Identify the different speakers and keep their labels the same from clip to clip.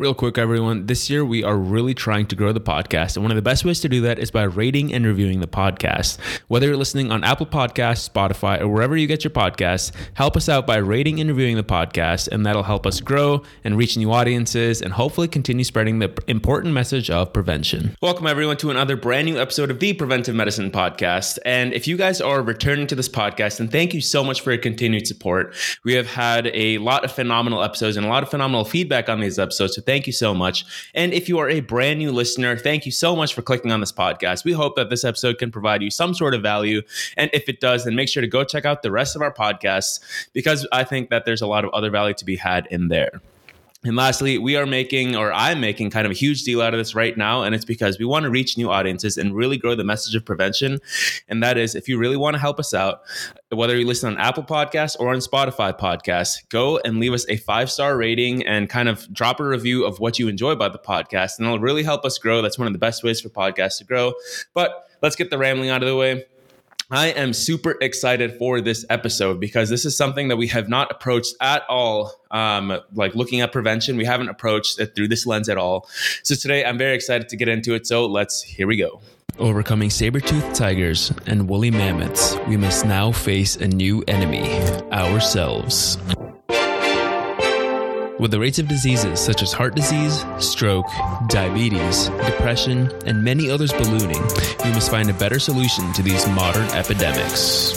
Speaker 1: Real quick, everyone. This year, we are really trying to grow the podcast. And one of the best ways to do that is by rating and reviewing the podcast. Whether you're listening on Apple Podcasts, Spotify, or wherever you get your podcasts, help us out by rating and reviewing the podcast. And that'll help us grow and reach new audiences and hopefully continue spreading the important message of prevention. Welcome, everyone, to another brand new episode of the Preventive Medicine Podcast. And if you guys are returning to this podcast, then thank you so much for your continued support. We have had a lot of phenomenal episodes and a lot of phenomenal feedback on these episodes. So thank you so much. And if you are a brand new listener, thank you so much for clicking on this podcast. We hope that this episode can provide you some sort of value. And if it does, then make sure to go check out the rest of our podcasts because I think that there's a lot of other value to be had in there. And lastly, we are making, or I'm making, kind of a huge deal out of this right now. And it's because we want to reach new audiences and really grow the message of prevention. And that is, if you really want to help us out, whether you listen on Apple Podcasts or on Spotify Podcasts, go and leave us a five star rating and kind of drop a review of what you enjoy about the podcast. And it'll really help us grow. That's one of the best ways for podcasts to grow. But let's get the rambling out of the way. I am super excited for this episode because this is something that we have not approached at all. Um, like looking at prevention, we haven't approached it through this lens at all. So today I'm very excited to get into it. So let's, here we go. Overcoming saber-toothed tigers and woolly mammoths, we must now face a new enemy ourselves. With the rates of diseases such as heart disease, stroke, diabetes, depression, and many others ballooning, we must find a better solution to these modern epidemics.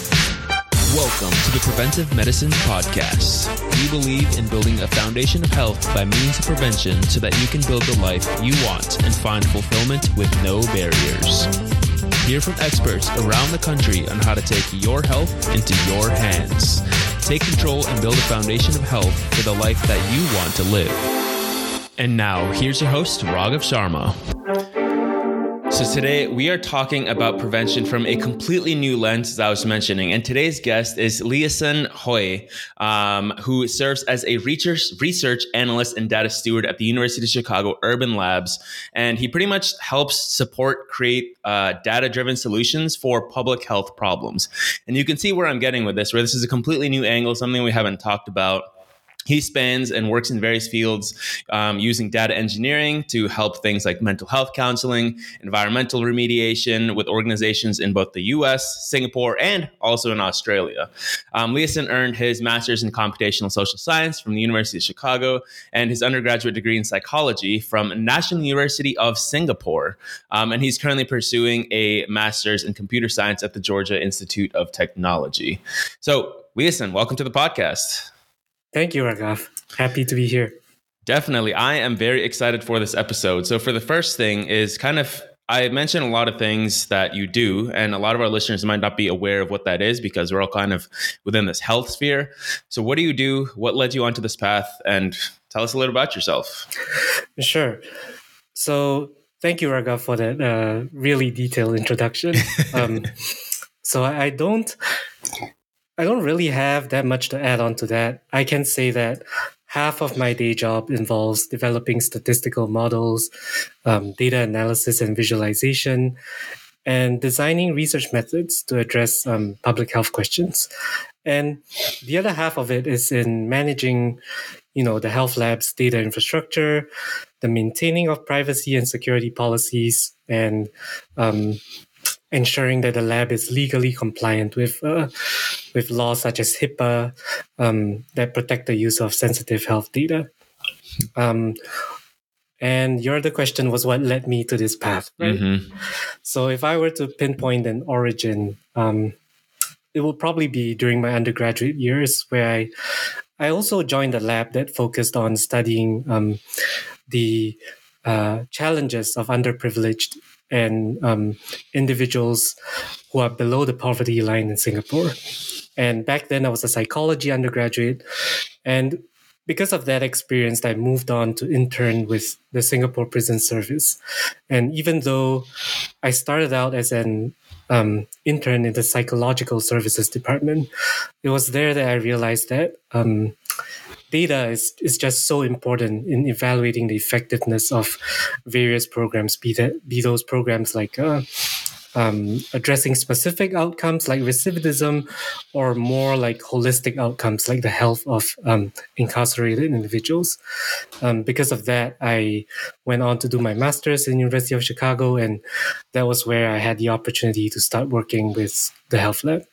Speaker 1: Welcome to the Preventive Medicine Podcast. We believe in building a foundation of health by means of prevention so that you can build the life you want and find fulfillment with no barriers. Hear from experts around the country on how to take your health into your hands. Take control and build a foundation of health for the life that you want to live. And now, here's your host, Raghav Sharma. So, today we are talking about prevention from a completely new lens, as I was mentioning. And today's guest is Leoson Hoay, um, who serves as a research, research analyst and data steward at the University of Chicago Urban Labs. And he pretty much helps support create uh, data driven solutions for public health problems. And you can see where I'm getting with this, where this is a completely new angle, something we haven't talked about he spends and works in various fields um, using data engineering to help things like mental health counseling, environmental remediation with organizations in both the US, Singapore, and also in Australia. Um, Leoson earned his master's in computational social science from the University of Chicago and his undergraduate degree in psychology from National University of Singapore. Um, and he's currently pursuing a master's in computer science at the Georgia Institute of Technology. So, Leoson, welcome to the podcast.
Speaker 2: Thank you, Raghav. Happy to be here.
Speaker 1: Definitely. I am very excited for this episode. So, for the first thing, is kind of I mentioned a lot of things that you do, and a lot of our listeners might not be aware of what that is because we're all kind of within this health sphere. So, what do you do? What led you onto this path? And tell us a little about yourself.
Speaker 2: Sure. So, thank you, Raghav, for that uh, really detailed introduction. um, so, I don't I don't really have that much to add on to that. I can say that half of my day job involves developing statistical models, um, data analysis and visualization, and designing research methods to address um, public health questions. And the other half of it is in managing, you know, the health lab's data infrastructure, the maintaining of privacy and security policies, and um, ensuring that the lab is legally compliant with uh, with laws such as HIPAA um, that protect the use of sensitive health data. Um, and your other question was what led me to this path, right? Mm-hmm. So if I were to pinpoint an origin, um, it will probably be during my undergraduate years where I I also joined a lab that focused on studying um, the uh, challenges of underprivileged and um, individuals who are below the poverty line in Singapore. And back then, I was a psychology undergraduate. And because of that experience, I moved on to intern with the Singapore Prison Service. And even though I started out as an um, intern in the psychological services department, it was there that I realized that um, data is, is just so important in evaluating the effectiveness of various programs, be that be those programs like uh, um, addressing specific outcomes like recidivism or more like holistic outcomes like the health of um, incarcerated individuals. Um, because of that, I went on to do my master's in University of Chicago, and that was where I had the opportunity to start working with the health lab.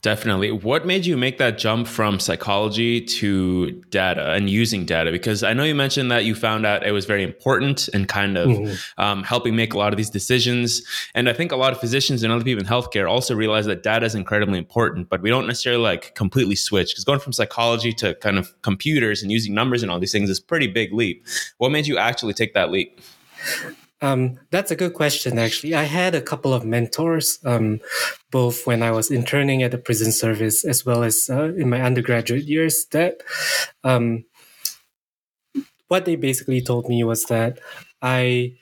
Speaker 1: Definitely. What made you make that jump from psychology to data and using data? Because I know you mentioned that you found out it was very important and kind of mm-hmm. um, helping make a lot of these decisions. And I think a lot of physicians and other people in healthcare also realize that data is incredibly important, but we don't necessarily like completely switch because going from psychology to kind of computers and using numbers and all these things is pretty big leap. What made you actually take that leap?
Speaker 2: Um, that's a good question, actually. I had a couple of mentors, um, both when I was interning at the prison service as well as uh, in my undergraduate years, that um, what they basically told me was that I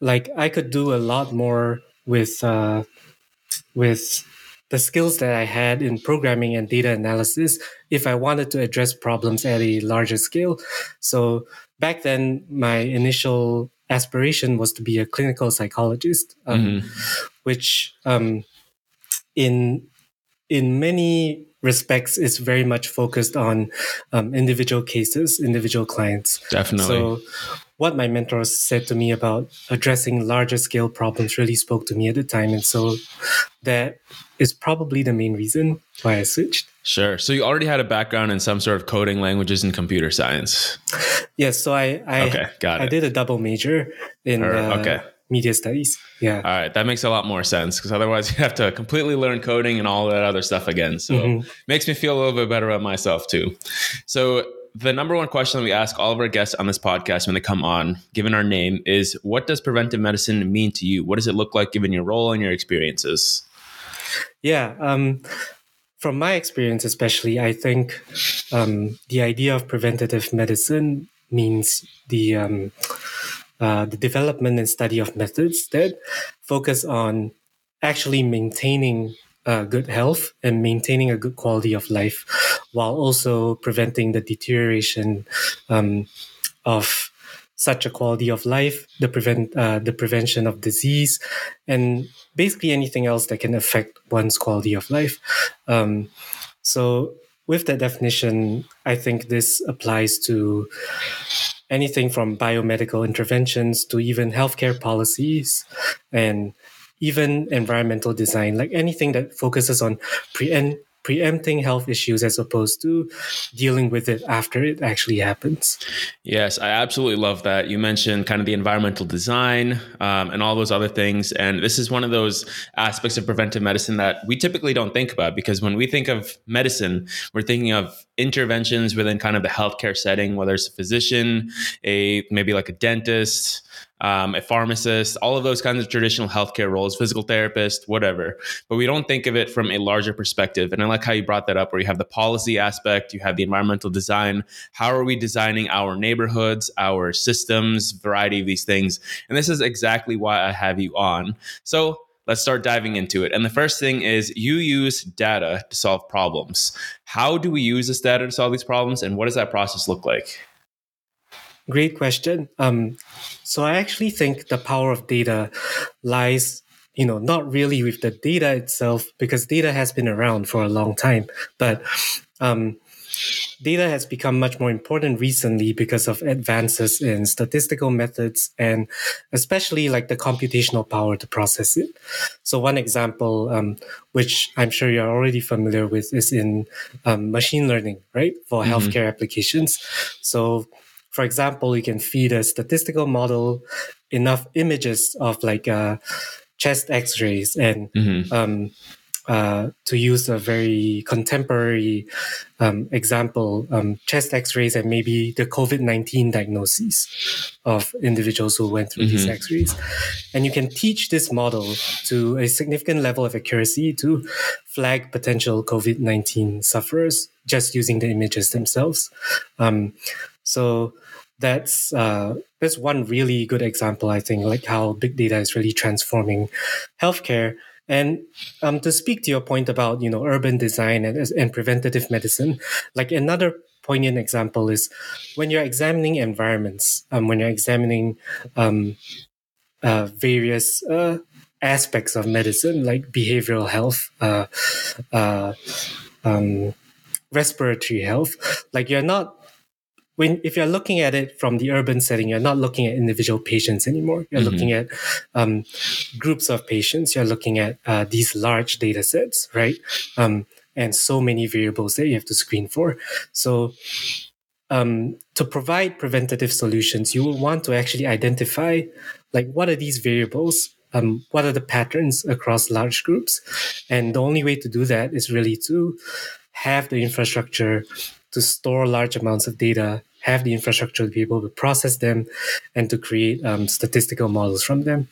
Speaker 2: like I could do a lot more with uh, with the skills that I had in programming and data analysis if I wanted to address problems at a larger scale. So back then, my initial aspiration was to be a clinical psychologist, um, mm-hmm. which um, in in many respects is very much focused on um, individual cases, individual clients.
Speaker 1: Definitely.
Speaker 2: So, what my mentors said to me about addressing larger scale problems really spoke to me at the time, and so that is probably the main reason why I switched.
Speaker 1: Sure. So you already had a background in some sort of coding languages and computer science.
Speaker 2: Yes. So I I, okay, got it. I did a double major in uh, okay. media studies. Yeah. All
Speaker 1: right. That makes a lot more sense because otherwise you have to completely learn coding and all that other stuff again. So mm-hmm. makes me feel a little bit better about myself too. So the number one question that we ask all of our guests on this podcast when they come on, given our name, is what does preventive medicine mean to you? What does it look like given your role and your experiences?
Speaker 2: Yeah. Um, from my experience, especially, I think um, the idea of preventative medicine means the um, uh, the development and study of methods that focus on actually maintaining uh, good health and maintaining a good quality of life, while also preventing the deterioration um, of such a quality of life, the prevent uh, the prevention of disease, and basically anything else that can affect one's quality of life. Um, so, with that definition, I think this applies to anything from biomedical interventions to even healthcare policies and even environmental design, like anything that focuses on pre preempting health issues as opposed to dealing with it after it actually happens.
Speaker 1: Yes, I absolutely love that. You mentioned kind of the environmental design um, and all those other things. And this is one of those aspects of preventive medicine that we typically don't think about because when we think of medicine, we're thinking of interventions within kind of the healthcare setting, whether it's a physician, a maybe like a dentist, um, a pharmacist, all of those kinds of traditional healthcare roles, physical therapist, whatever. But we don't think of it from a larger perspective. And I like how you brought that up, where you have the policy aspect, you have the environmental design. How are we designing our neighborhoods, our systems, variety of these things? And this is exactly why I have you on. So let's start diving into it. And the first thing is you use data to solve problems. How do we use this data to solve these problems, and what does that process look like?
Speaker 2: Great question. Um, so I actually think the power of data lies, you know, not really with the data itself, because data has been around for a long time, but um, data has become much more important recently because of advances in statistical methods and especially like the computational power to process it. So one example, um, which I'm sure you're already familiar with, is in um, machine learning, right, for mm-hmm. healthcare applications. So for example, you can feed a statistical model enough images of like uh, chest X-rays and mm-hmm. um, uh, to use a very contemporary um, example, um, chest X-rays and maybe the COVID nineteen diagnoses of individuals who went through mm-hmm. these X-rays, and you can teach this model to a significant level of accuracy to flag potential COVID nineteen sufferers just using the images themselves. Um, so that's uh, that's one really good example, I think, like how big data is really transforming healthcare. And um, to speak to your point about you know urban design and, and preventative medicine, like another poignant example is when you're examining environments, um, when you're examining um, uh, various uh, aspects of medicine, like behavioral health, uh, uh, um, respiratory health. Like you're not when if you're looking at it from the urban setting, you're not looking at individual patients anymore. You're mm-hmm. looking at um, groups of patients. You're looking at uh, these large data sets, right? Um, and so many variables that you have to screen for. So um, to provide preventative solutions, you will want to actually identify like what are these variables um, what are the patterns across large groups and the only way to do that is really to have the infrastructure to store large amounts of data, have the infrastructure to be able to process them, and to create um, statistical models from them.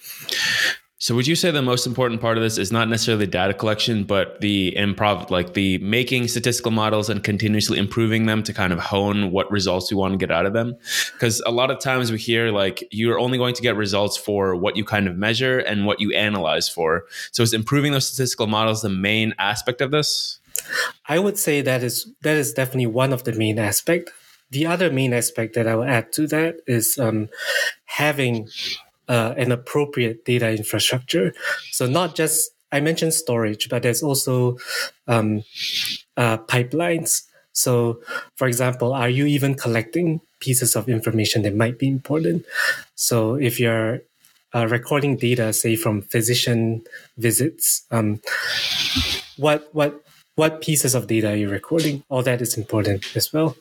Speaker 1: So, would you say the most important part of this is not necessarily data collection, but the improv, like the making statistical models and continuously improving them to kind of hone what results you want to get out of them? Because a lot of times we hear like you're only going to get results for what you kind of measure and what you analyze for. So, is improving those statistical models the main aspect of this?
Speaker 2: I would say that is that is definitely one of the main aspect. The other main aspect that I will add to that is um, having uh, an appropriate data infrastructure. So not just I mentioned storage, but there's also um, uh, pipelines. So, for example, are you even collecting pieces of information that might be important? So, if you're uh, recording data, say from physician visits, um, what what what pieces of data are you recording? All that is important as well.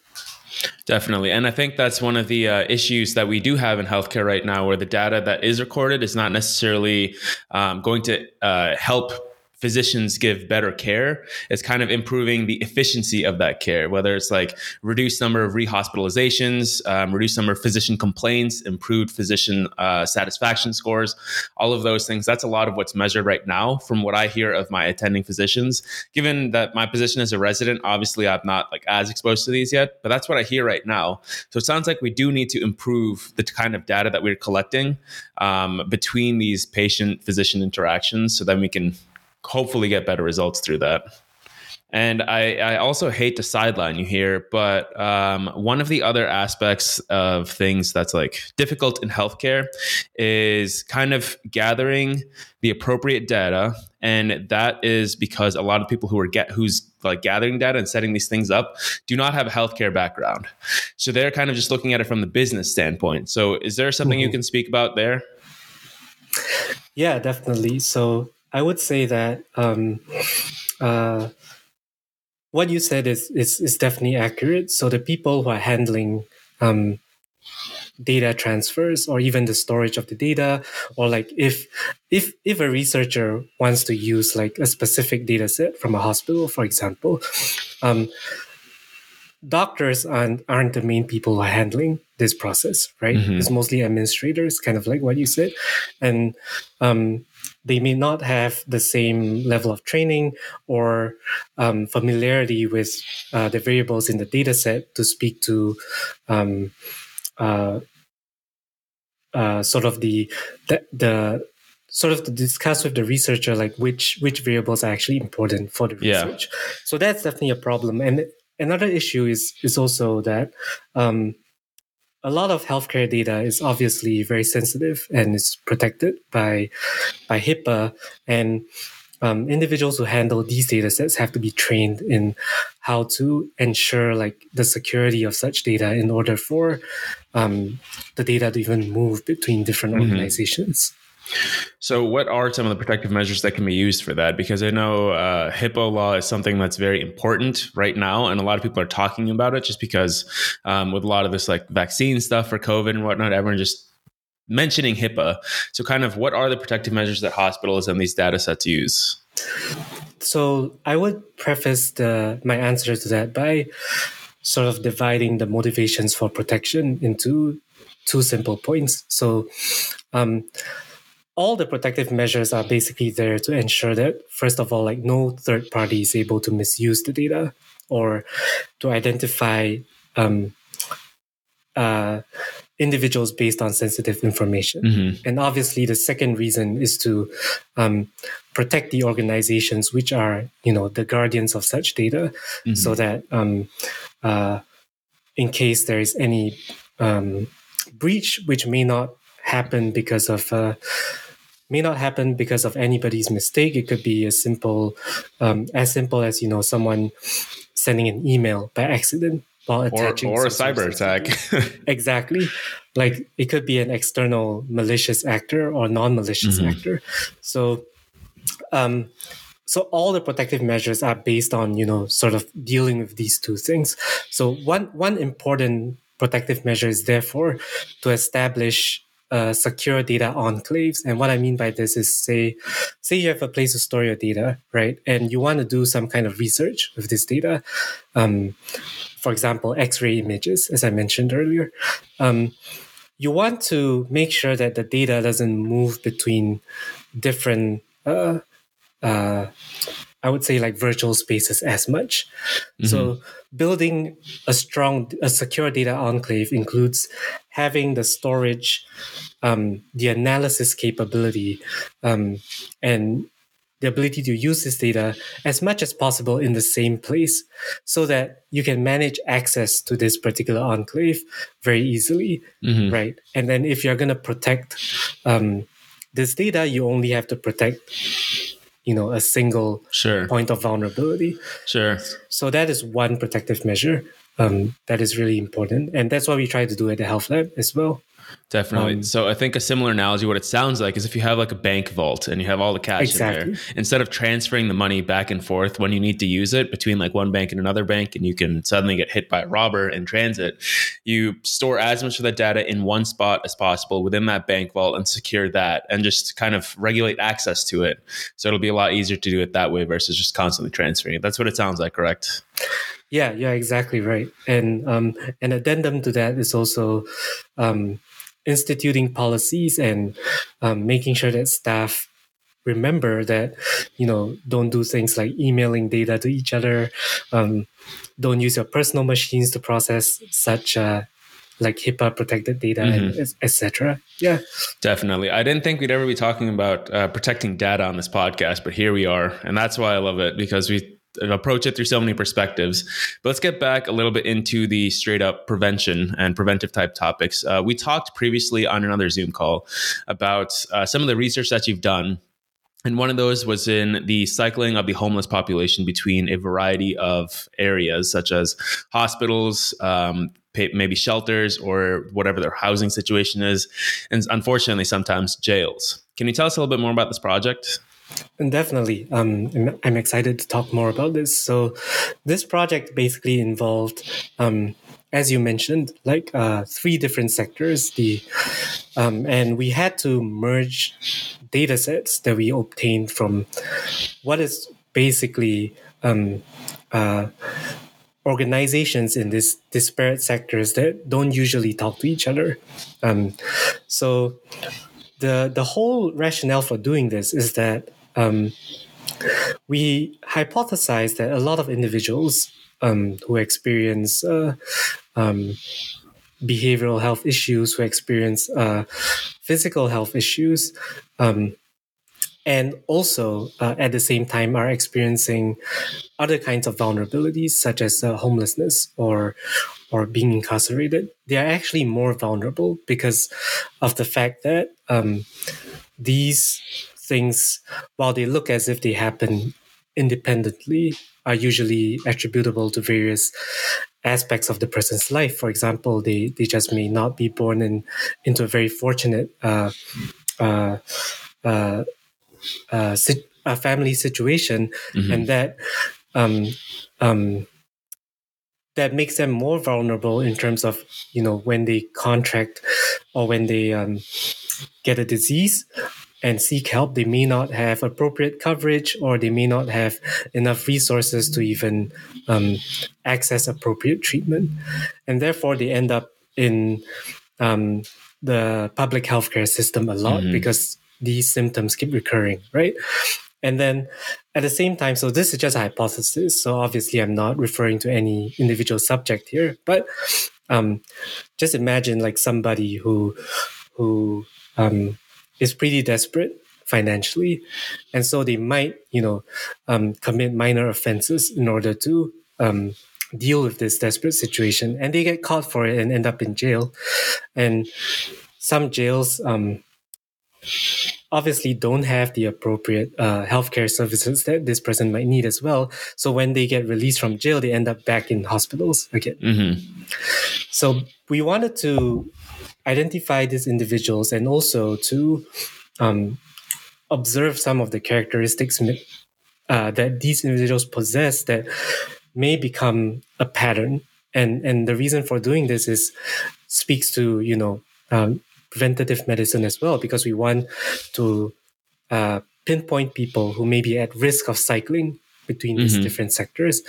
Speaker 1: Definitely. And I think that's one of the uh, issues that we do have in healthcare right now, where the data that is recorded is not necessarily um, going to uh, help physicians give better care it's kind of improving the efficiency of that care whether it's like reduced number of rehospitalizations um, reduced number of physician complaints improved physician uh, satisfaction scores all of those things. That's a lot of what's measured right now from what i hear of my attending physicians. Given that my position as a resident obviously i'm not like as exposed to these yet but that's what i hear right now. So it sounds like we do need to improve the kind of data that we're collecting um, between these patient physician interactions so then we can hopefully get better results through that. And I, I also hate to sideline you here, but um, one of the other aspects of things that's like difficult in healthcare is kind of gathering the appropriate data, and that is because a lot of people who are get who's like gathering data and setting these things up do not have a healthcare background, so they're kind of just looking at it from the business standpoint. So, is there something mm-hmm. you can speak about there?
Speaker 2: Yeah, definitely. So I would say that um, uh, what you said is, is is definitely accurate. So the people who are handling um, data transfers or even the storage of the data, or like if if if a researcher wants to use like a specific data set from a hospital, for example, um, doctors aren't aren't the main people who are handling this process, right? Mm-hmm. It's mostly administrators, kind of like what you said, and um, they may not have the same level of training or um, familiarity with uh, the variables in the data set to speak to um, uh, uh, sort of the, the, the sort of to discuss with the researcher like which which variables are actually important for the research. Yeah. So that's definitely a problem. And another issue is is also that um, a lot of healthcare data is obviously very sensitive and is protected by by HIPAA and um, individuals who handle these data sets have to be trained in how to ensure like the security of such data in order for um, the data to even move between different mm-hmm. organizations.
Speaker 1: So, what are some of the protective measures that can be used for that? Because I know uh, HIPAA law is something that's very important right now, and a lot of people are talking about it just because um, with a lot of this like vaccine stuff for COVID and whatnot, everyone just mentioning HIPAA. So, kind of, what are the protective measures that hospitals and these data sets use?
Speaker 2: So, I would preface the, my answer to that by sort of dividing the motivations for protection into two simple points. So, um, all the protective measures are basically there to ensure that, first of all, like no third party is able to misuse the data or to identify um, uh, individuals based on sensitive information. Mm-hmm. And obviously, the second reason is to um, protect the organizations which are, you know, the guardians of such data, mm-hmm. so that um, uh, in case there is any um, breach, which may not happen because of uh, may not happen because of anybody's mistake. It could be as simple, um, as simple as you know someone sending an email by accident while attaching
Speaker 1: or, or a cyber attack.
Speaker 2: exactly, like it could be an external malicious actor or non-malicious mm-hmm. actor. So, um, so all the protective measures are based on you know sort of dealing with these two things. So one one important protective measure is therefore to establish uh, secure data enclaves. And what I mean by this is say, say you have a place to store your data, right? And you want to do some kind of research with this data. Um, for example, X-ray images, as I mentioned earlier. Um, you want to make sure that the data doesn't move between different uh, uh, I would say like virtual spaces as much. Mm-hmm. So building a strong, a secure data enclave includes having the storage, um, the analysis capability, um, and the ability to use this data as much as possible in the same place so that you can manage access to this particular enclave very easily, mm-hmm. right? And then if you're going to protect um, this data, you only have to protect you know a single
Speaker 1: sure.
Speaker 2: point of vulnerability.
Speaker 1: Sure.
Speaker 2: So that is one protective measure um, that is really important. And that's what we try to do at the health lab as well
Speaker 1: Definitely. Um, so I think a similar analogy, what it sounds like is if you have like a bank vault and you have all the cash exactly. in there, instead of transferring the money back and forth when you need to use it between like one bank and another bank, and you can suddenly get hit by a robber in transit, you store as much of that data in one spot as possible within that bank vault and secure that and just kind of regulate access to it. So it'll be a lot easier to do it that way versus just constantly transferring it. That's what it sounds like, correct?
Speaker 2: Yeah, yeah, exactly right. And um, an addendum to that is also um, instituting policies and um, making sure that staff remember that you know don't do things like emailing data to each other um, don't use your personal machines to process such uh, like HIPAA protected data, mm-hmm. etc. Yeah,
Speaker 1: definitely. I didn't think we'd ever be talking about uh, protecting data on this podcast, but here we are, and that's why I love it because we approach it through so many perspectives. But let's get back a little bit into the straight up prevention and preventive type topics. Uh, we talked previously on another Zoom call about uh, some of the research that you've done. And one of those was in the cycling of the homeless population between a variety of areas, such as hospitals, um, maybe shelters, or whatever their housing situation is, and unfortunately, sometimes jails. Can you tell us a little bit more about this project?
Speaker 2: And definitely, um, I'm excited to talk more about this. So, this project basically involved, um, as you mentioned, like uh, three different sectors. The um, and we had to merge data sets that we obtained from what is basically um, uh, organizations in these disparate sectors that don't usually talk to each other. Um, so the the whole rationale for doing this is that um, we hypothesize that a lot of individuals um, who experience uh, um, behavioral health issues, who experience uh, physical health issues, um, and also uh, at the same time are experiencing other kinds of vulnerabilities, such as uh, homelessness or or being incarcerated. They are actually more vulnerable because of the fact that um, these things, while they look as if they happen independently, are usually attributable to various aspects of the person's life. For example, they, they just may not be born in into a very fortunate uh, uh, uh, uh, a family situation, mm-hmm. and that um, um, that makes them more vulnerable in terms of you know when they contract or when they um, get a disease and seek help, they may not have appropriate coverage or they may not have enough resources to even um, access appropriate treatment. And therefore, they end up in um, the public healthcare system a lot mm-hmm. because these symptoms keep recurring, right? And then at the same time, so this is just a hypothesis. So obviously, I'm not referring to any individual subject here, but um, just imagine like somebody who who um, is pretty desperate financially, and so they might, you know, um, commit minor offenses in order to um, deal with this desperate situation, and they get caught for it and end up in jail. And some jails um, obviously don't have the appropriate uh, healthcare services that this person might need as well. So when they get released from jail, they end up back in hospitals again. Mm-hmm. So we wanted to identify these individuals and also to um, observe some of the characteristics uh, that these individuals possess that may become a pattern. And and the reason for doing this is speaks to you know um, preventative medicine as well because we want to uh, pinpoint people who may be at risk of cycling between these mm-hmm. different sectors,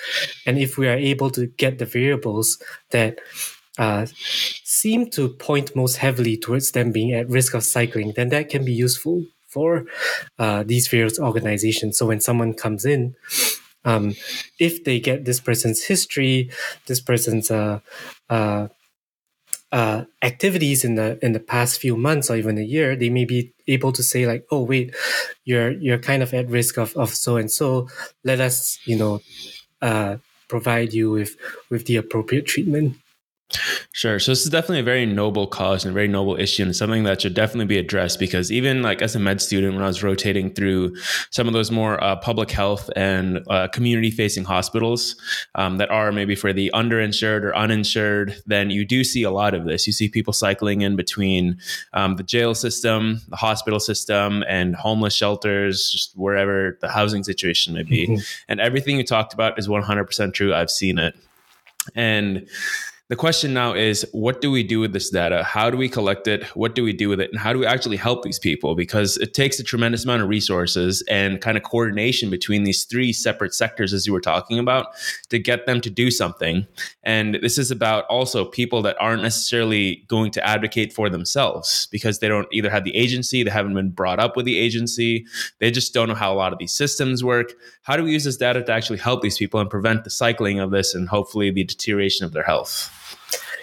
Speaker 2: and if we are able to get the variables that uh, seem to point most heavily towards them being at risk of cycling, then that can be useful for uh, these various organizations. So when someone comes in, um, if they get this person's history, this person's uh, uh, uh, activities in the in the past few months or even a year, they may be able to say like, "Oh, wait, you're you're kind of at risk of of so and so. Let us, you know, uh, provide you with with the appropriate treatment."
Speaker 1: Sure. So this is definitely a very noble cause and a very noble issue and something that should definitely be addressed because even like as a med student, when I was rotating through some of those more uh, public health and uh, community facing hospitals um, that are maybe for the underinsured or uninsured, then you do see a lot of this. You see people cycling in between um, the jail system, the hospital system, and homeless shelters, just wherever the housing situation may be. Mm-hmm. And everything you talked about is 100% true. I've seen it. And the question now is what do we do with this data? How do we collect it? What do we do with it? And how do we actually help these people? Because it takes a tremendous amount of resources and kind of coordination between these three separate sectors, as you were talking about, to get them to do something. And this is about also people that aren't necessarily going to advocate for themselves because they don't either have the agency, they haven't been brought up with the agency, they just don't know how a lot of these systems work. How do we use this data to actually help these people and prevent the cycling of this and hopefully the deterioration of their health?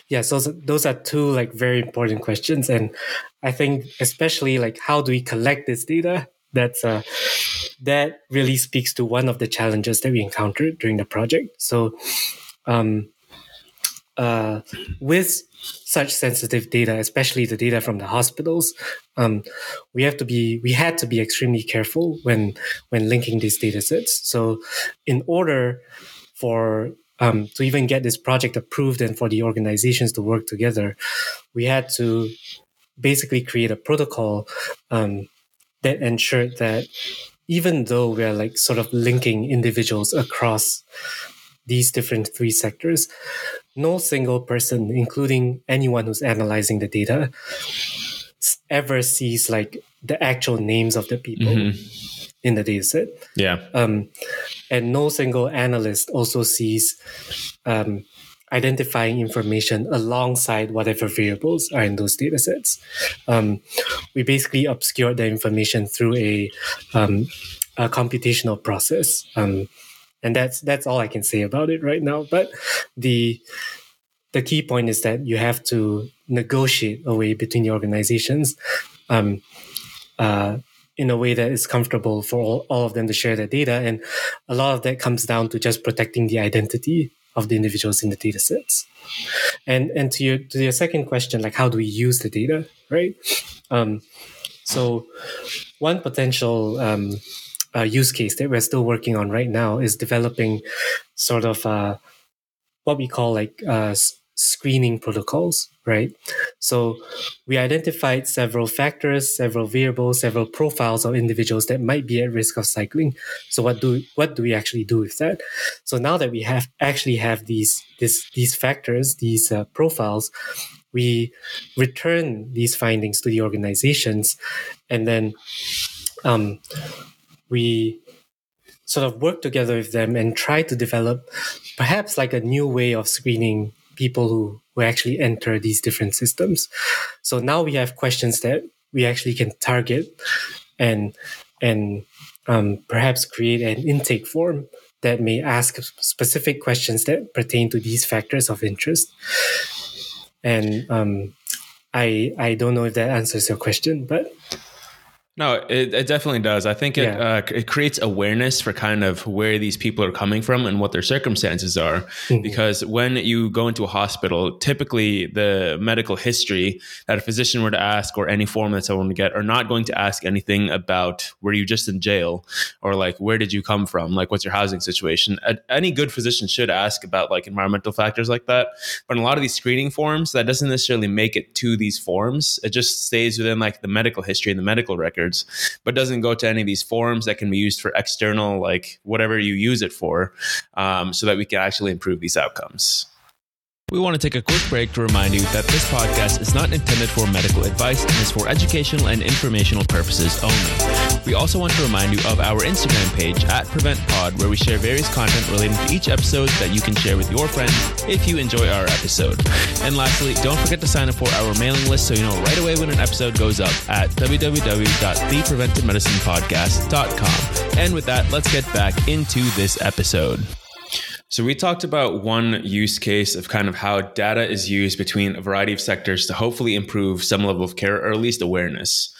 Speaker 2: Yeah so those are two like very important questions. And i think especially like how do we collect this data? That's uh that really speaks to one of the challenges that we encountered during the project. So um uh with such sensitive data especially the data from the hospitals um we have to be we had to be extremely careful when when linking these data sets. So in order for um, to even get this project approved and for the organizations to work together, we had to basically create a protocol um, that ensured that even though we're like sort of linking individuals across these different three sectors, no single person, including anyone who's analyzing the data, ever sees like the actual names of the people. Mm-hmm in the dataset.
Speaker 1: Yeah. Um,
Speaker 2: and no single analyst also sees um, identifying information alongside whatever variables are in those datasets. Um, we basically obscure the information through a, um, a computational process. Um, and that's that's all I can say about it right now. But the the key point is that you have to negotiate a way between the organizations um, uh, in a way that is comfortable for all, all of them to share their data. And a lot of that comes down to just protecting the identity of the individuals in the data sets. And and to your to your second question, like how do we use the data, right? Um, so one potential um, uh, use case that we're still working on right now is developing sort of uh, what we call like uh, screening protocols, right? So we identified several factors, several variables, several profiles of individuals that might be at risk of cycling. So what do what do we actually do with that? So now that we have actually have these this, these factors, these uh, profiles, we return these findings to the organizations, and then um, we sort of work together with them and try to develop perhaps like a new way of screening people who, who actually enter these different systems. So now we have questions that we actually can target and and um, perhaps create an intake form that may ask specific questions that pertain to these factors of interest. And um, I I don't know if that answers your question, but
Speaker 1: No, it, it definitely does. I think it yeah. uh, it creates awareness for kind of where these people are coming from and what their circumstances are. Mm-hmm. Because when you go into a hospital, typically the medical history that a physician were to ask or any form that someone would get are not going to ask anything about were you just in jail or like where did you come from, like what's your housing situation. any good physician should ask about like environmental factors like that. But in a lot of these screening forms, that doesn't necessarily make it to these forms. It just stays within like the medical history and the medical record records, but doesn't go to any of these forms that can be used for external, like whatever you use it for, um, so that we can actually improve these outcomes.
Speaker 3: We want to take a quick break to remind you that this podcast is not intended for medical advice and is for educational and informational purposes only. We also want to remind you of our Instagram page at PreventPod, where we share various content relating to each episode that you can share with your friends if you enjoy our episode. And lastly, don't forget to sign up for our mailing list so you know right away when an episode goes up at www.thepreventivemedicinepodcast.com. And with that, let's get back into this episode.
Speaker 1: So, we talked about one use case of kind of how data is used between a variety of sectors to hopefully improve some level of care or at least awareness.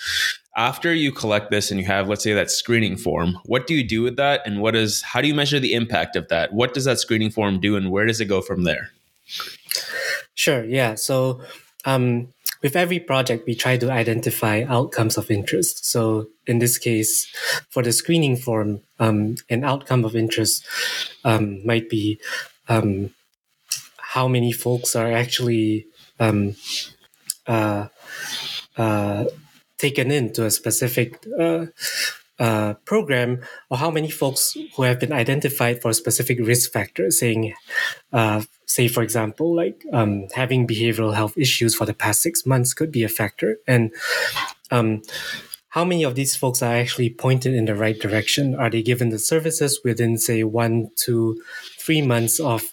Speaker 1: After you collect this and you have, let's say, that screening form, what do you do with that? And what is, how do you measure the impact of that? What does that screening form do and where does it go from there?
Speaker 2: Sure. Yeah. So, um, with every project, we try to identify outcomes of interest. So in this case, for the screening form, um, an outcome of interest um, might be um, how many folks are actually um, uh, uh, taken into a specific uh, uh, program or how many folks who have been identified for a specific risk factor, saying, uh, say, for example, like um, having behavioral health issues for the past six months could be a factor. And um, how many of these folks are actually pointed in the right direction? Are they given the services within, say, one to three months of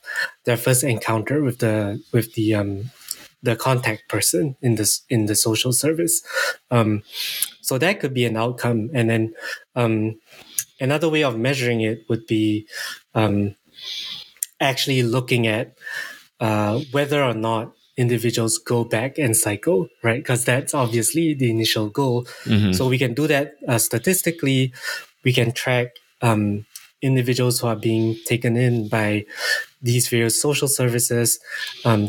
Speaker 2: their first encounter with the with the um, the contact person in this in the social service. Um, so that could be an outcome, and then um, another way of measuring it would be um, actually looking at uh, whether or not individuals go back and cycle, right? Because that's obviously the initial goal. Mm-hmm. So we can do that uh, statistically. We can track um, individuals who are being taken in by these various social services. Um,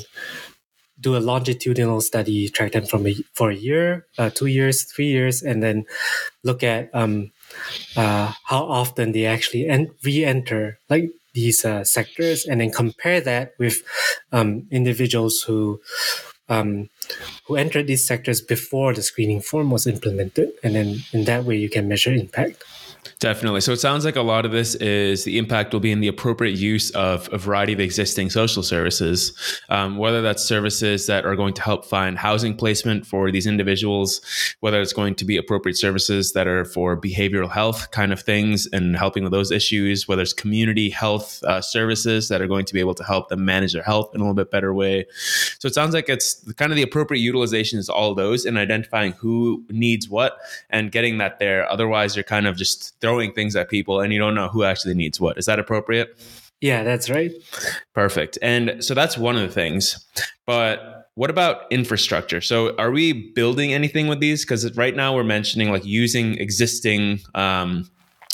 Speaker 2: do a longitudinal study, track them from a, for a year, uh, two years, three years, and then look at um, uh, how often they actually en- re-enter like these uh, sectors, and then compare that with um, individuals who um, who entered these sectors before the screening form was implemented, and then in that way you can measure impact.
Speaker 1: Definitely. So it sounds like a lot of this is the impact will be in the appropriate use of a variety of existing social services, um, whether that's services that are going to help find housing placement for these individuals, whether it's going to be appropriate services that are for behavioral health kind of things and helping with those issues, whether it's community health uh, services that are going to be able to help them manage their health in a little bit better way. So it sounds like it's kind of the appropriate utilization is all those and identifying who needs what and getting that there. Otherwise, you're kind of just throwing things at people and you don't know who actually needs what. Is that appropriate?
Speaker 2: Yeah, that's right.
Speaker 1: Perfect. And so that's one of the things. But what about infrastructure? So are we building anything with these? Because right now we're mentioning like using existing um,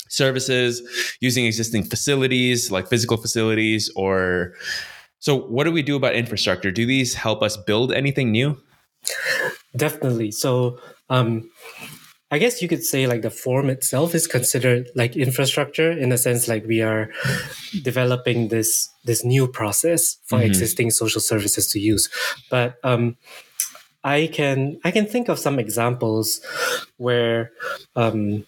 Speaker 1: services, using existing facilities, like physical facilities, or so what do we do about infrastructure? Do these help us build anything new?
Speaker 2: Definitely. So um, I guess you could say like the form itself is considered like infrastructure in a sense like we are developing this this new process for mm-hmm. existing social services to use. But um, I can I can think of some examples where um,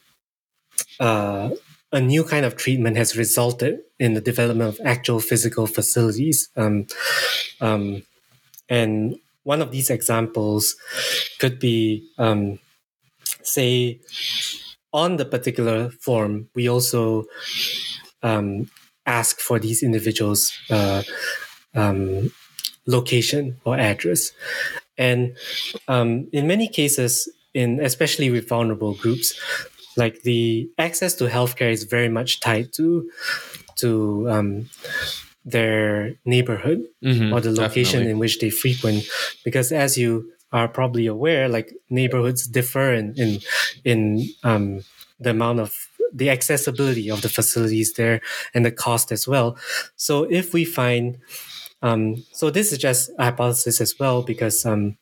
Speaker 2: uh, a new kind of treatment has resulted in the development of actual physical facilities. Um, um, and one of these examples could be um, say on the particular form, we also um, ask for these individuals' uh, um, location or address. And um, in many cases, in especially with vulnerable groups, like the access to healthcare is very much tied to to um, their neighborhood mm-hmm, or the location definitely. in which they frequent, because as you are probably aware, like neighborhoods differ in in, in um, the amount of the accessibility of the facilities there and the cost as well. So if we find, um, so this is just a hypothesis as well because um,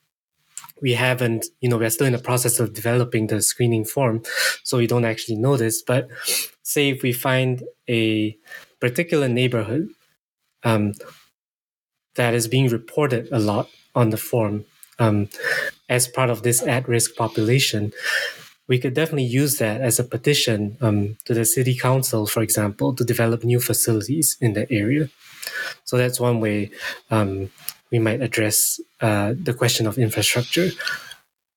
Speaker 2: we haven't, you know, we're still in the process of developing the screening form, so we don't actually know this. But say if we find a particular neighborhood um, that is being reported a lot on the form um, as part of this at-risk population, we could definitely use that as a petition um, to the city council, for example, to develop new facilities in the area. So that's one way um, we might address uh, the question of infrastructure.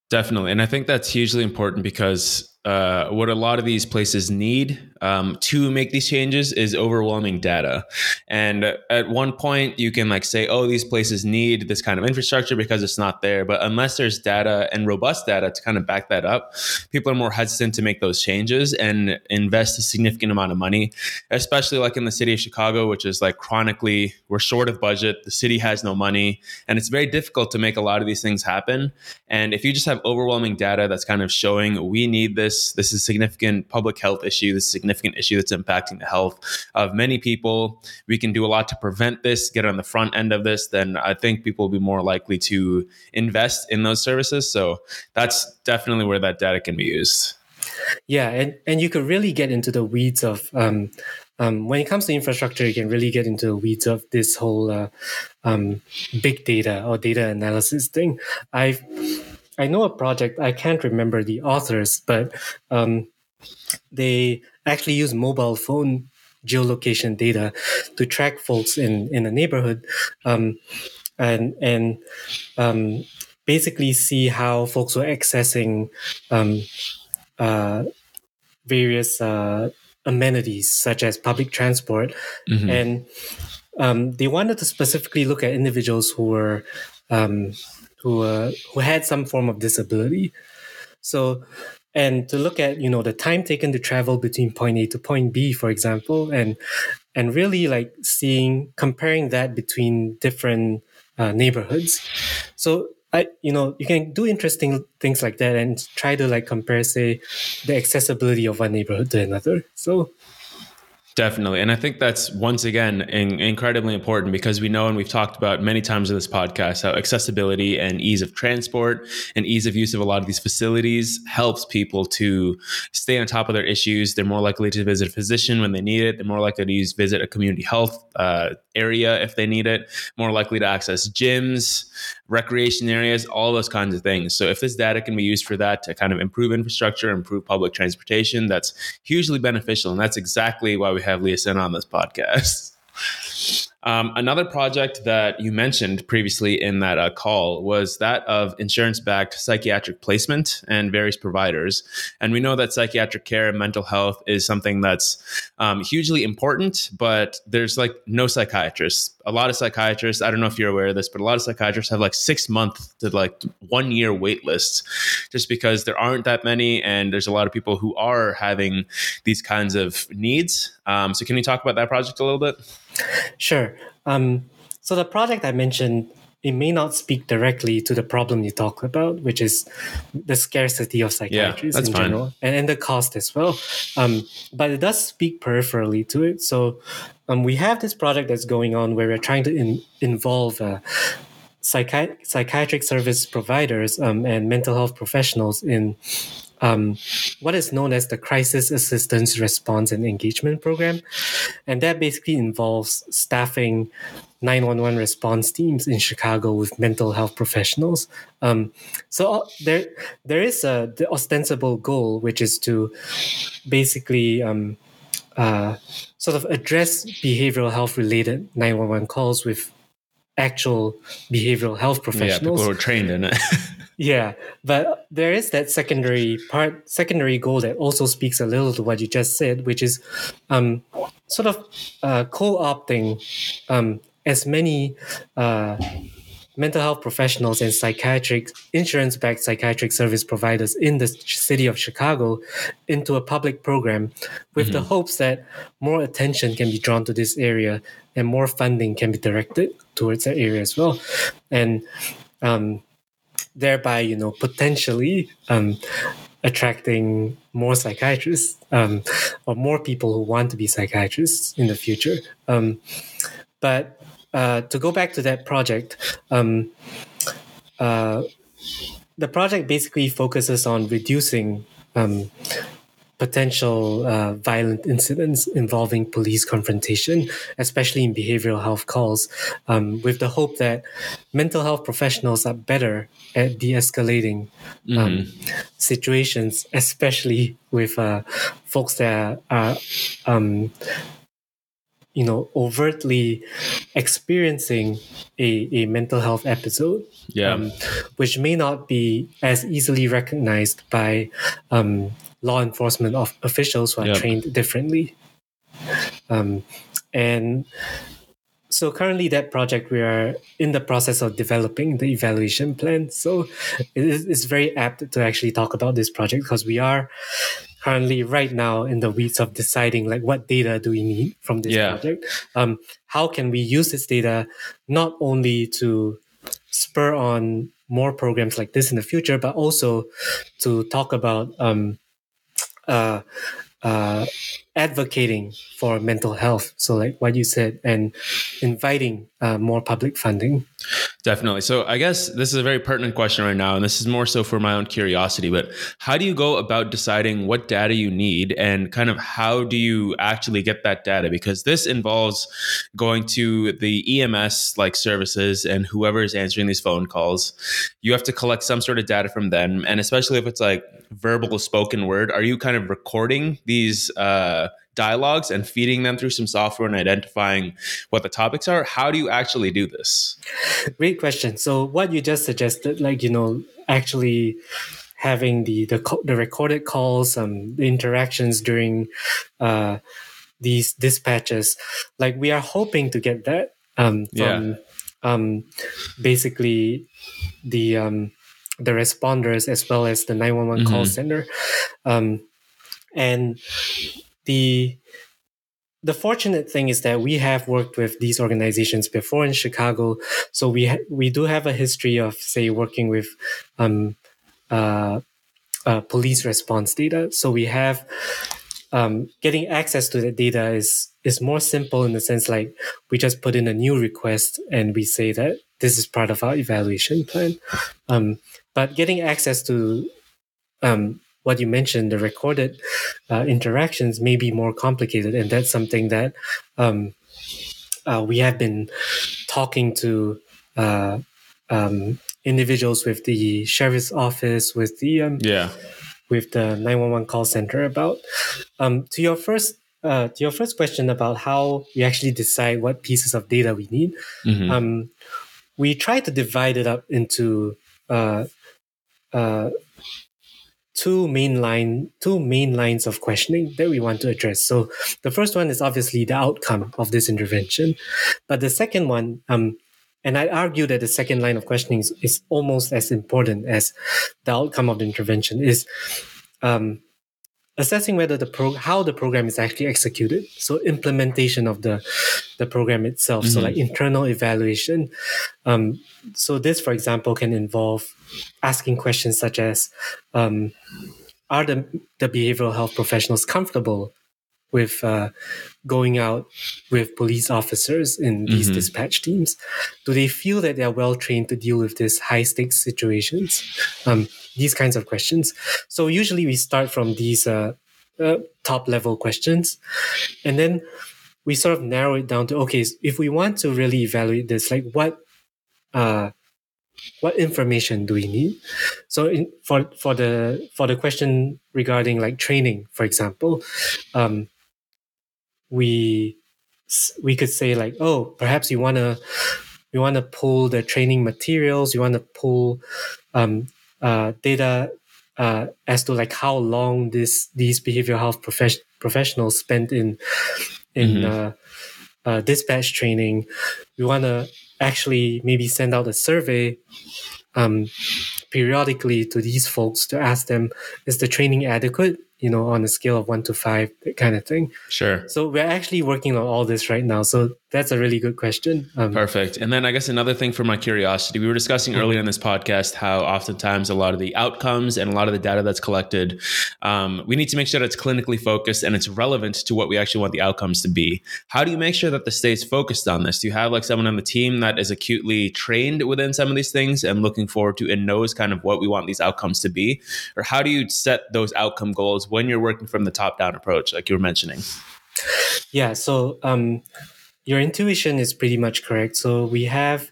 Speaker 1: Definitely. And I think that's hugely important because uh, what a lot of these places need um, to make these changes is overwhelming data. And at one point, you can like say, "Oh, these places need this kind of infrastructure because it's not there." But unless there's data and robust data to kind of back that up, people are more hesitant to make those changes and invest a significant amount of money, especially like in the city of Chicago, which is like chronically we're short of budget. The city has no money, and it's very difficult to make a lot of these things happen. And if you just have overwhelming data that's kind of showing we need this this. This is a significant public health issue. This is a significant issue that's impacting the health of many people. We can do a lot to prevent this, get on the front end of this. Then I think people will be more likely to invest in those services. So that's definitely where that data can be used.
Speaker 2: Yeah, and, and you could really get into the weeds of um, um, when it comes to infrastructure, you can really get into the weeds of this whole uh, um, big data or data analysis thing. I've I know a project. I can't remember the authors, but um, they actually use mobile phone geolocation data to track folks in in a neighborhood, um, and and um, basically see how folks were accessing um, uh, various uh, amenities such as public transport, mm-hmm. and um, they wanted to specifically look at individuals who were um, who uh, who had some form of disability. So, and to look at you know the time taken to travel between point A to point B, for example, and and really like seeing comparing that between different uh, neighborhoods. So I, you know, you can do interesting things like that and try to like compare, say, the accessibility of one neighborhood to another. So
Speaker 1: Definitely. And I think that's once again in, incredibly important because we know and we've talked about many times in this podcast how accessibility and ease of transport and ease of use of a lot of these facilities helps people to stay on top of their issues. They're more likely to visit a physician when they need it. They're more likely to use visit a community health uh, area if they need it, more likely to access gyms, recreation areas, all those kinds of things. So if this data can be used for that to kind of improve infrastructure, improve public transportation, that's hugely beneficial. And that's exactly why we have Leoson on this podcast. Um, another project that you mentioned previously in that uh, call was that of insurance backed psychiatric placement and various providers. And we know that psychiatric care and mental health is something that's um, hugely important, but there's like no psychiatrists. A lot of psychiatrists, I don't know if you're aware of this, but a lot of psychiatrists have like six month to like one year wait lists just because there aren't that many. And there's a lot of people who are having these kinds of needs. Um, so, can you talk about that project a little bit?
Speaker 2: Sure. Um, so the project I mentioned, it may not speak directly to the problem you talk about, which is the scarcity of psychiatrists yeah, in fine. general and, and the cost as well. Um, but it does speak peripherally to it. So um, we have this project that's going on where we're trying to in, involve uh, psychi- psychiatric service providers um, and mental health professionals in um, what is known as the Crisis Assistance Response and Engagement Program. And that basically involves staffing 911 response teams in Chicago with mental health professionals. Um, so uh, there, there is a the ostensible goal, which is to basically um, uh, sort of address behavioral health related 911 calls with actual behavioral health professionals. Yeah,
Speaker 1: people who are trained in it.
Speaker 2: Yeah, but there is that secondary part, secondary goal that also speaks a little to what you just said, which is um, sort of uh, co-opting um, as many uh, mental health professionals and psychiatric insurance-backed psychiatric service providers in the city of Chicago into a public program with mm-hmm. the hopes that more attention can be drawn to this area and more funding can be directed towards that area as well. And um, thereby you know potentially um, attracting more psychiatrists um, or more people who want to be psychiatrists in the future. Um, but uh, to go back to that project, um, uh, the project basically focuses on reducing um, potential uh, violent incidents involving police confrontation, especially in behavioral health calls, um, with the hope that mental health professionals are better at de escalating um, mm-hmm. situations, especially with uh, folks that are. You know, overtly experiencing a, a mental health episode,
Speaker 3: yeah. Um,
Speaker 2: which may not be as easily recognized by um, law enforcement of officials who are trained differently. Um, and so currently that project we are in the process of developing the evaluation plan so it is, it's very apt to actually talk about this project because we are currently right now in the weeds of deciding like what data do we need from this yeah. project um, how can we use this data not only to spur on more programs like this in the future but also to talk about um, uh, uh, advocating for mental health. So, like what you said, and inviting uh, more public funding.
Speaker 3: Definitely. So, I guess this is a very pertinent question right now, and this is more so for my own curiosity. But how do you go about deciding what data you need, and kind of how do you actually get that data? Because this involves going to the EMS like services and whoever is answering these phone calls. You have to collect some sort of data from them, and especially if it's like verbal spoken word, are you kind of recording these? Uh, dialogues and feeding them through some software and identifying what the topics are how do you actually do this
Speaker 2: great question so what you just suggested like you know actually having the the, the recorded calls um the interactions during uh these dispatches like we are hoping to get that um from yeah. um basically the um the responders as well as the 911 mm-hmm. call center um and the the fortunate thing is that we have worked with these organizations before in Chicago, so we ha- we do have a history of say working with um, uh, uh, police response data. So we have um, getting access to the data is is more simple in the sense like we just put in a new request and we say that this is part of our evaluation plan. Um, but getting access to um, what you mentioned, the recorded uh, interactions may be more complicated, and that's something that um, uh, we have been talking to uh, um, individuals with the sheriff's office, with the um,
Speaker 3: yeah,
Speaker 2: with the nine one one call center about. Um, to your first. Uh, to your first question about how we actually decide what pieces of data we need, mm-hmm. um, we try to divide it up into uh, uh, two main line two main lines of questioning that we want to address. So the first one is obviously the outcome of this intervention, but the second one, um, and I argue that the second line of questioning is, is almost as important as the outcome of the intervention is um, assessing whether the pro how the program is actually executed. So implementation of the the program itself. Mm-hmm. So like internal evaluation. Um, so this, for example, can involve asking questions such as, um, are the the behavioral health professionals comfortable with uh, going out with police officers in these mm-hmm. dispatch teams? Do they feel that they are well trained to deal with these high stakes situations? Um, these kinds of questions. So usually we start from these uh, uh, top level questions, and then we sort of narrow it down to okay, if we want to really evaluate this, like what uh, what information do we need so in, for for the for the question regarding like training for example um, we we could say like oh perhaps you want to you want to pull the training materials you want to pull um, uh, data uh, as to like how long this these behavioral health prof- professionals spent in in mm-hmm. uh, uh, dispatch training. We want to actually maybe send out a survey um, periodically to these folks to ask them is the training adequate? You know on a scale of one to five that kind of thing.
Speaker 3: Sure.
Speaker 2: So we're actually working on all this right now. So that's a really good question.
Speaker 1: Um, Perfect. And then I guess another thing for my curiosity, we were discussing mm-hmm. earlier in this podcast how oftentimes a lot of the outcomes and a lot of the data that's collected, um, we need to make sure that it's clinically focused and it's relevant to what we actually want the outcomes to be. How do you make sure that the state's focused on this? Do you have like someone on the team that is acutely trained within some of these things and looking forward to and knows kind of what we want these outcomes to be? Or how do you set those outcome goals when you're working from the top down approach, like you were mentioning?
Speaker 2: Yeah. So, um, your intuition is pretty much correct. So we have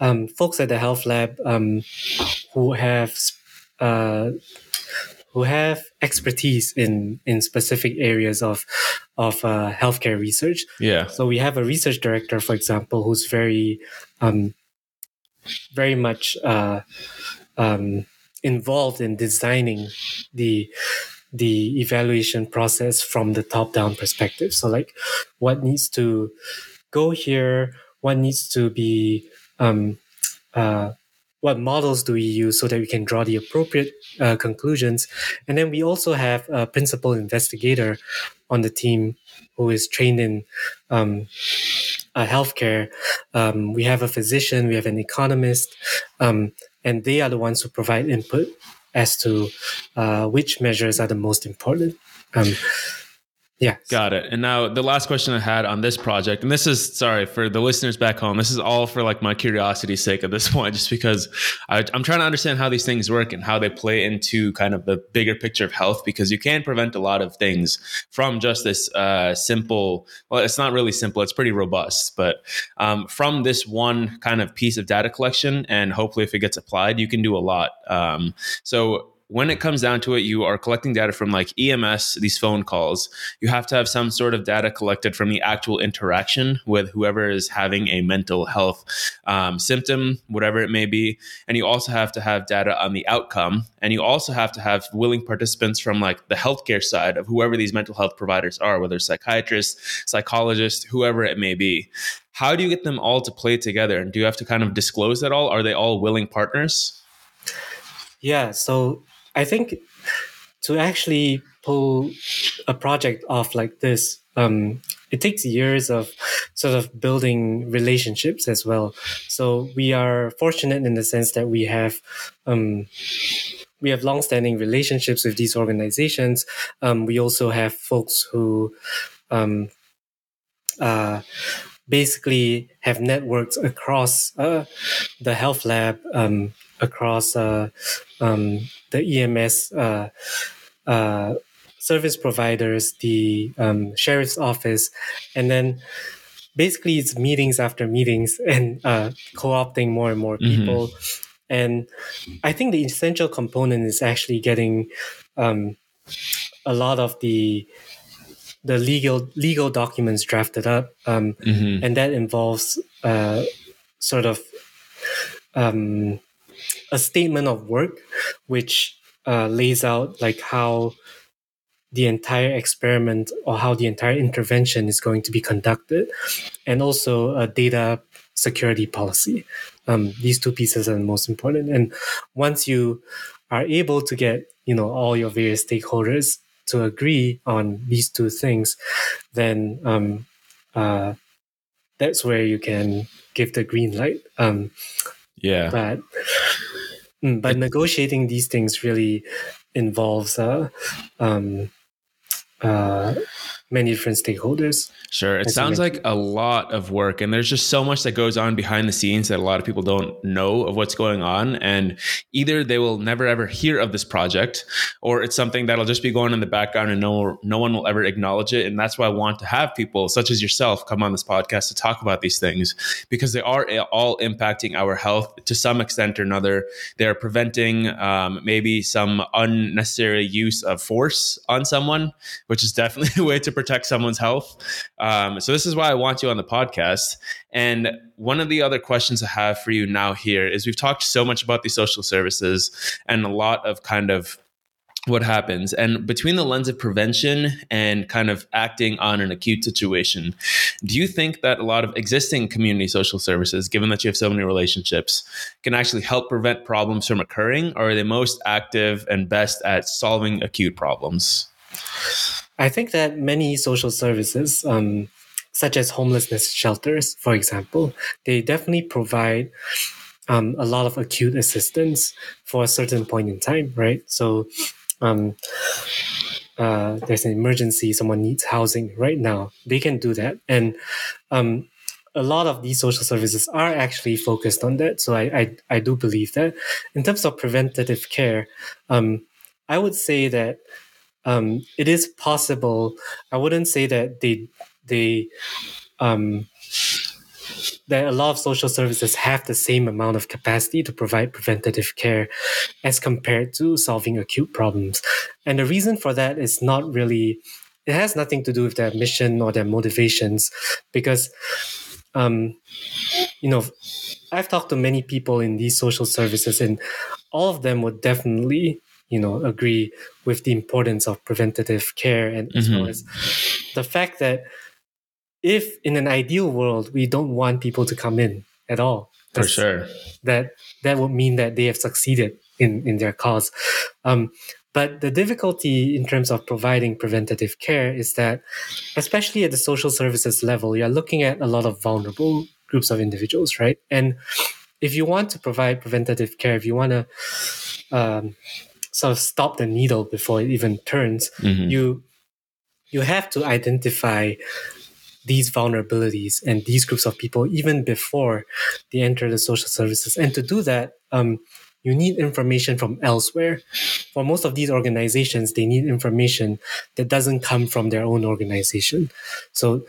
Speaker 2: um, folks at the health lab um, who have uh, who have expertise in in specific areas of of uh, healthcare research.
Speaker 1: Yeah.
Speaker 2: So we have a research director, for example, who's very um, very much uh, um, involved in designing the the evaluation process from the top down perspective. So like what needs to go here, what needs to be, um, uh, what models do we use so that we can draw the appropriate uh, conclusions? And then we also have a principal investigator on the team who is trained in um, uh, healthcare. Um, we have a physician, we have an economist, um, and they are the ones who provide input as to uh, which measures are the most important. Um, yeah.
Speaker 1: Got it. And now the last question I had on this project, and this is sorry for the listeners back home. This is all for like my curiosity's sake at this point, just because I, am trying to understand how these things work and how they play into kind of the bigger picture of health. Because you can prevent a lot of things from just this uh, simple. Well, it's not really simple. It's pretty robust, but um, from this one kind of piece of data collection, and hopefully, if it gets applied, you can do a lot. Um, so when it comes down to it, you are collecting data from like EMS, these phone calls. You have to have some sort of data collected from the actual interaction with whoever is having a mental health um, symptom, whatever it may be. And you also have to have data on the outcome. And you also have to have willing participants from like the healthcare side of whoever these mental health providers are, whether psychiatrists, psychologists, whoever it may be. How do you get them all to play together? And do you have to kind of disclose that all? Are they all willing partners?
Speaker 2: Yeah, so I think to actually pull a project off like this, um, it takes years of sort of building relationships as well. So we are fortunate in the sense that we have um, we have long-standing relationships with these organizations. Um, we also have folks who um, uh, basically have networks across uh, the health lab, um, across uh, um, the EMS uh, uh, service providers, the um, sheriff's office, and then basically it's meetings after meetings and uh, co-opting more and more mm-hmm. people. Mm-hmm. And I think the essential component is actually getting um, a lot of the the legal legal documents drafted up, um, mm-hmm. and that involves uh, sort of um, a statement of work which uh, lays out like how the entire experiment or how the entire intervention is going to be conducted and also a data security policy. Um, these two pieces are the most important and once you are able to get you know all your various stakeholders to agree on these two things then um, uh, that's where you can give the green light. Um,
Speaker 1: yeah
Speaker 2: but Mm, but negotiating these things really involves uh, um, uh, many different stakeholders.
Speaker 1: Sure. It sounds like a lot of work, and there's just so much that goes on behind the scenes that a lot of people don't know of what's going on. And either they will never ever hear of this project, or it's something that'll just be going in the background and no, no one will ever acknowledge it. And that's why I want to have people such as yourself come on this podcast to talk about these things because they are all impacting our health to some extent or another. They're preventing um, maybe some unnecessary use of force on someone, which is definitely a way to protect someone's health. Um, so this is why I want you on the podcast. And one of the other questions I have for you now here is we've talked so much about these social services and a lot of kind of what happens. And between the lens of prevention and kind of acting on an acute situation do you think that a lot of existing community social services given that you have so many relationships can actually help prevent problems from occurring? Or are they most active and best at solving acute problems
Speaker 2: I think that many social services, um, such as homelessness shelters, for example, they definitely provide um, a lot of acute assistance for a certain point in time, right? So, um, uh, there's an emergency, someone needs housing right now, they can do that. And um, a lot of these social services are actually focused on that. So I, I, I do believe that. In terms of preventative care, um, I would say that um, it is possible. I wouldn't say that they they um, that a lot of social services have the same amount of capacity to provide preventative care as compared to solving acute problems. And the reason for that is not really, it has nothing to do with their mission or their motivations, because, um, you know, I've talked to many people in these social services, and all of them would definitely you know agree with the importance of preventative care and as mm-hmm. well as the fact that if in an ideal world we don't want people to come in at all
Speaker 1: for sure.
Speaker 2: that that would mean that they have succeeded in in their cause. Um, but the difficulty in terms of providing preventative care is that especially at the social services level you're looking at a lot of vulnerable groups of individuals right? And if you want to provide preventative care if you want to um, sort of stop the needle before it even turns mm-hmm. you you have to identify these vulnerabilities and these groups of people even before they enter the social services. And to do that, um, you need information from elsewhere. For most of these organizations, they need information that doesn't come from their own organization. So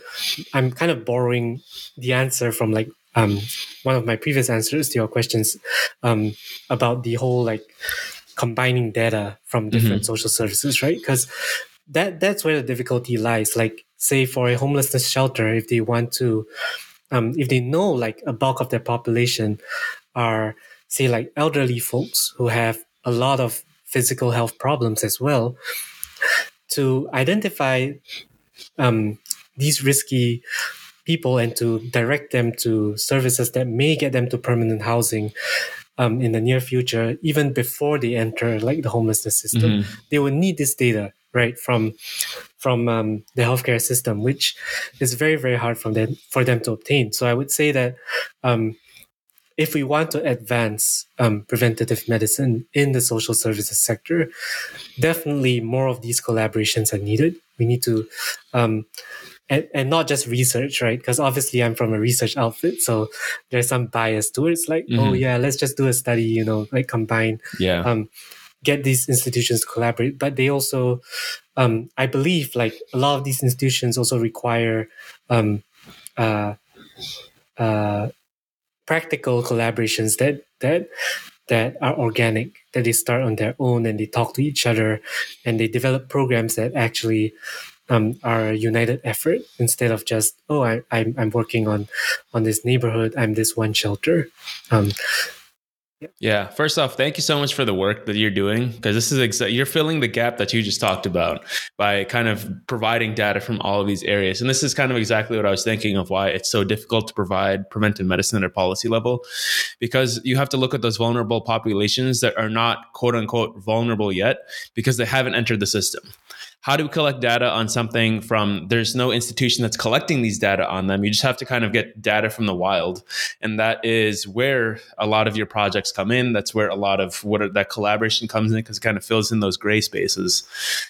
Speaker 2: I'm kind of borrowing the answer from like um, one of my previous answers to your questions um, about the whole like combining data from different mm-hmm. social services, right? Because that that's where the difficulty lies. Like say for a homelessness shelter, if they want to, um, if they know like a bulk of their population are say like elderly folks who have a lot of physical health problems as well, to identify um, these risky people and to direct them to services that may get them to permanent housing um, in the near future, even before they enter like the homelessness system, mm-hmm. they will need this data right from from um, the healthcare system, which is very very hard for them for them to obtain. So I would say that um, if we want to advance um, preventative medicine in the social services sector, definitely more of these collaborations are needed. We need to um, and, and not just research, right? Because obviously I'm from a research outfit, so there's some bias towards like, oh, mm-hmm. oh yeah, let's just do a study, you know, like combine,
Speaker 1: yeah,
Speaker 2: um, get these institutions to collaborate. But they also, um, I believe, like a lot of these institutions also require, um, uh, uh, practical collaborations that that that are organic, that they start on their own and they talk to each other, and they develop programs that actually um, our united effort instead of just oh I, I'm, I'm working on on this neighborhood i'm this one shelter um,
Speaker 1: yeah. First off, thank you so much for the work that you're doing because this is exa- you're filling the gap that you just talked about by kind of providing data from all of these areas. And this is kind of exactly what I was thinking of why it's so difficult to provide preventive medicine at a policy level because you have to look at those vulnerable populations that are not quote unquote vulnerable yet because they haven't entered the system how do we collect data on something from there's no institution that's collecting these data on them. You just have to kind of get data from the wild. And that is where a lot of your projects come in. That's where a lot of what are, that collaboration comes in because it kind of fills in those gray spaces.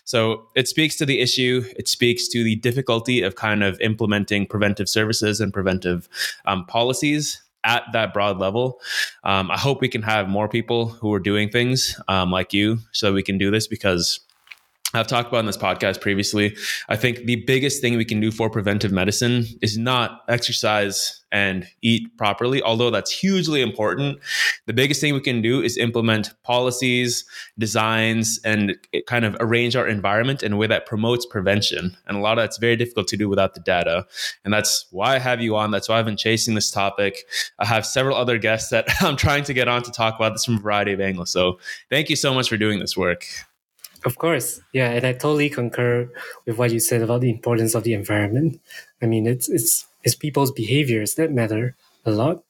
Speaker 1: So it speaks to the issue. It speaks to the difficulty of kind of implementing preventive services and preventive um, policies at that broad level. Um, I hope we can have more people who are doing things um, like you so we can do this because I've talked about in this podcast previously. I think the biggest thing we can do for preventive medicine is not exercise and eat properly, although that's hugely important. The biggest thing we can do is implement policies, designs, and kind of arrange our environment in a way that promotes prevention. And a lot of that's very difficult to do without the data. And that's why I have you on. That's why I've been chasing this topic. I have several other guests that I'm trying to get on to talk about this from a variety of angles. So thank you so much for doing this work.
Speaker 2: Of course, yeah, and I totally concur with what you said about the importance of the environment. I mean, it's it's it's people's behaviors that matter a lot.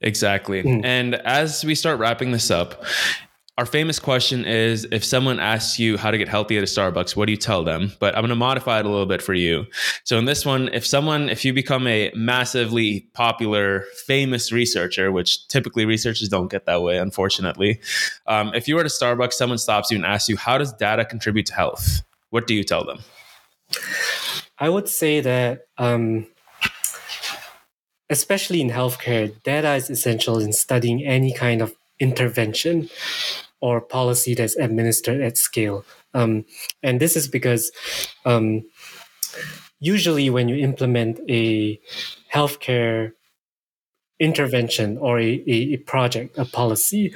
Speaker 1: Exactly. Mm. And as we start wrapping this up, our famous question is if someone asks you how to get healthy at a Starbucks, what do you tell them? But I'm going to modify it a little bit for you. So in this one, if someone, if you become a massively popular, famous researcher, which typically researchers don't get that way, unfortunately, um, if you were at a Starbucks, someone stops you and asks you, how does data contribute to health? What do you tell them?
Speaker 2: I would say that, um, especially in healthcare, data is essential in studying any kind of intervention or policy that's administered at scale. Um, and this is because um, usually when you implement a healthcare intervention or a, a, project, a policy,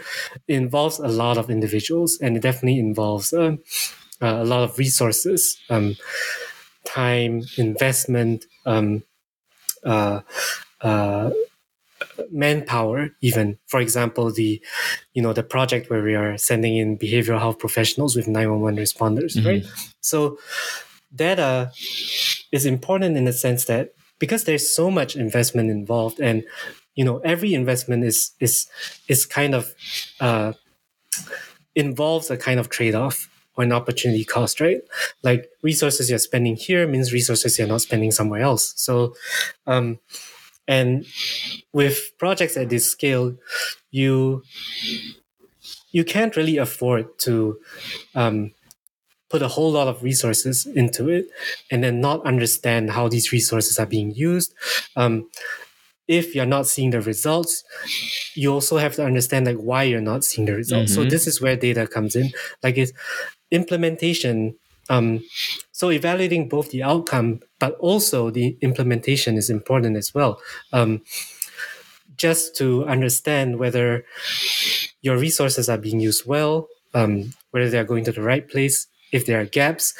Speaker 2: involves a lot of individuals and it definitely involves uh, a lot of resources, um, time, investment, um, uh, uh, manpower even for example the you know the project where we are sending in behavioral health professionals with 911 responders mm-hmm. right? So data is important in the sense that because there's so much investment involved and you know every investment is is is kind of uh, involves a kind of trade-off or an opportunity cost right? Like resources you're spending here means resources you're not spending somewhere else. So um, and with projects at this scale, you you can't really afford to um, put a whole lot of resources into it and then not understand how these resources are being used. Um, if you're not seeing the results, you also have to understand like why you're not seeing the results. Mm-hmm. So this is where data comes in. Like it's implementation um, so evaluating both the outcome, but also the implementation is important as well. Um, just to understand whether your resources are being used well, um, whether they are going to the right place, if there are gaps,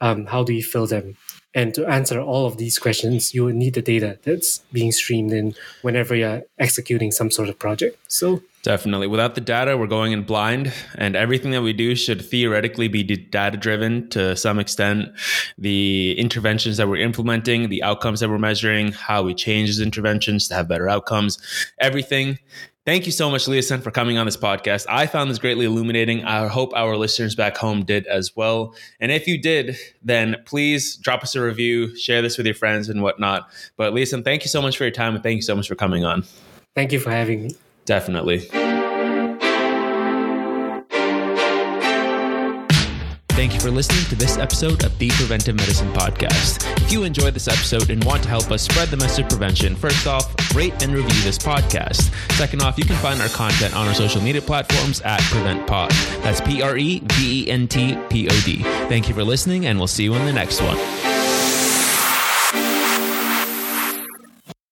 Speaker 2: um, how do you fill them? And to answer all of these questions, you will need the data that's being streamed in whenever you're executing some sort of project. So
Speaker 1: Definitely. Without the data, we're going in blind, and everything that we do should theoretically be data driven to some extent. The interventions that we're implementing, the outcomes that we're measuring, how we change those interventions to have better outcomes, everything. Thank you so much, Leoson, for coming on this podcast. I found this greatly illuminating. I hope our listeners back home did as well. And if you did, then please drop us a review, share this with your friends and whatnot. But Leoson, thank you so much for your time and thank you so much for coming on.
Speaker 2: Thank you for having me.
Speaker 1: Definitely. Thank you for listening to this episode of the Preventive Medicine Podcast. If you enjoyed this episode and want to help us spread the message of prevention, first off, rate and review this podcast. Second off, you can find our content on our social media platforms at PreventPod. That's P R E V E N T P O D. Thank you for listening, and we'll see you in the next one.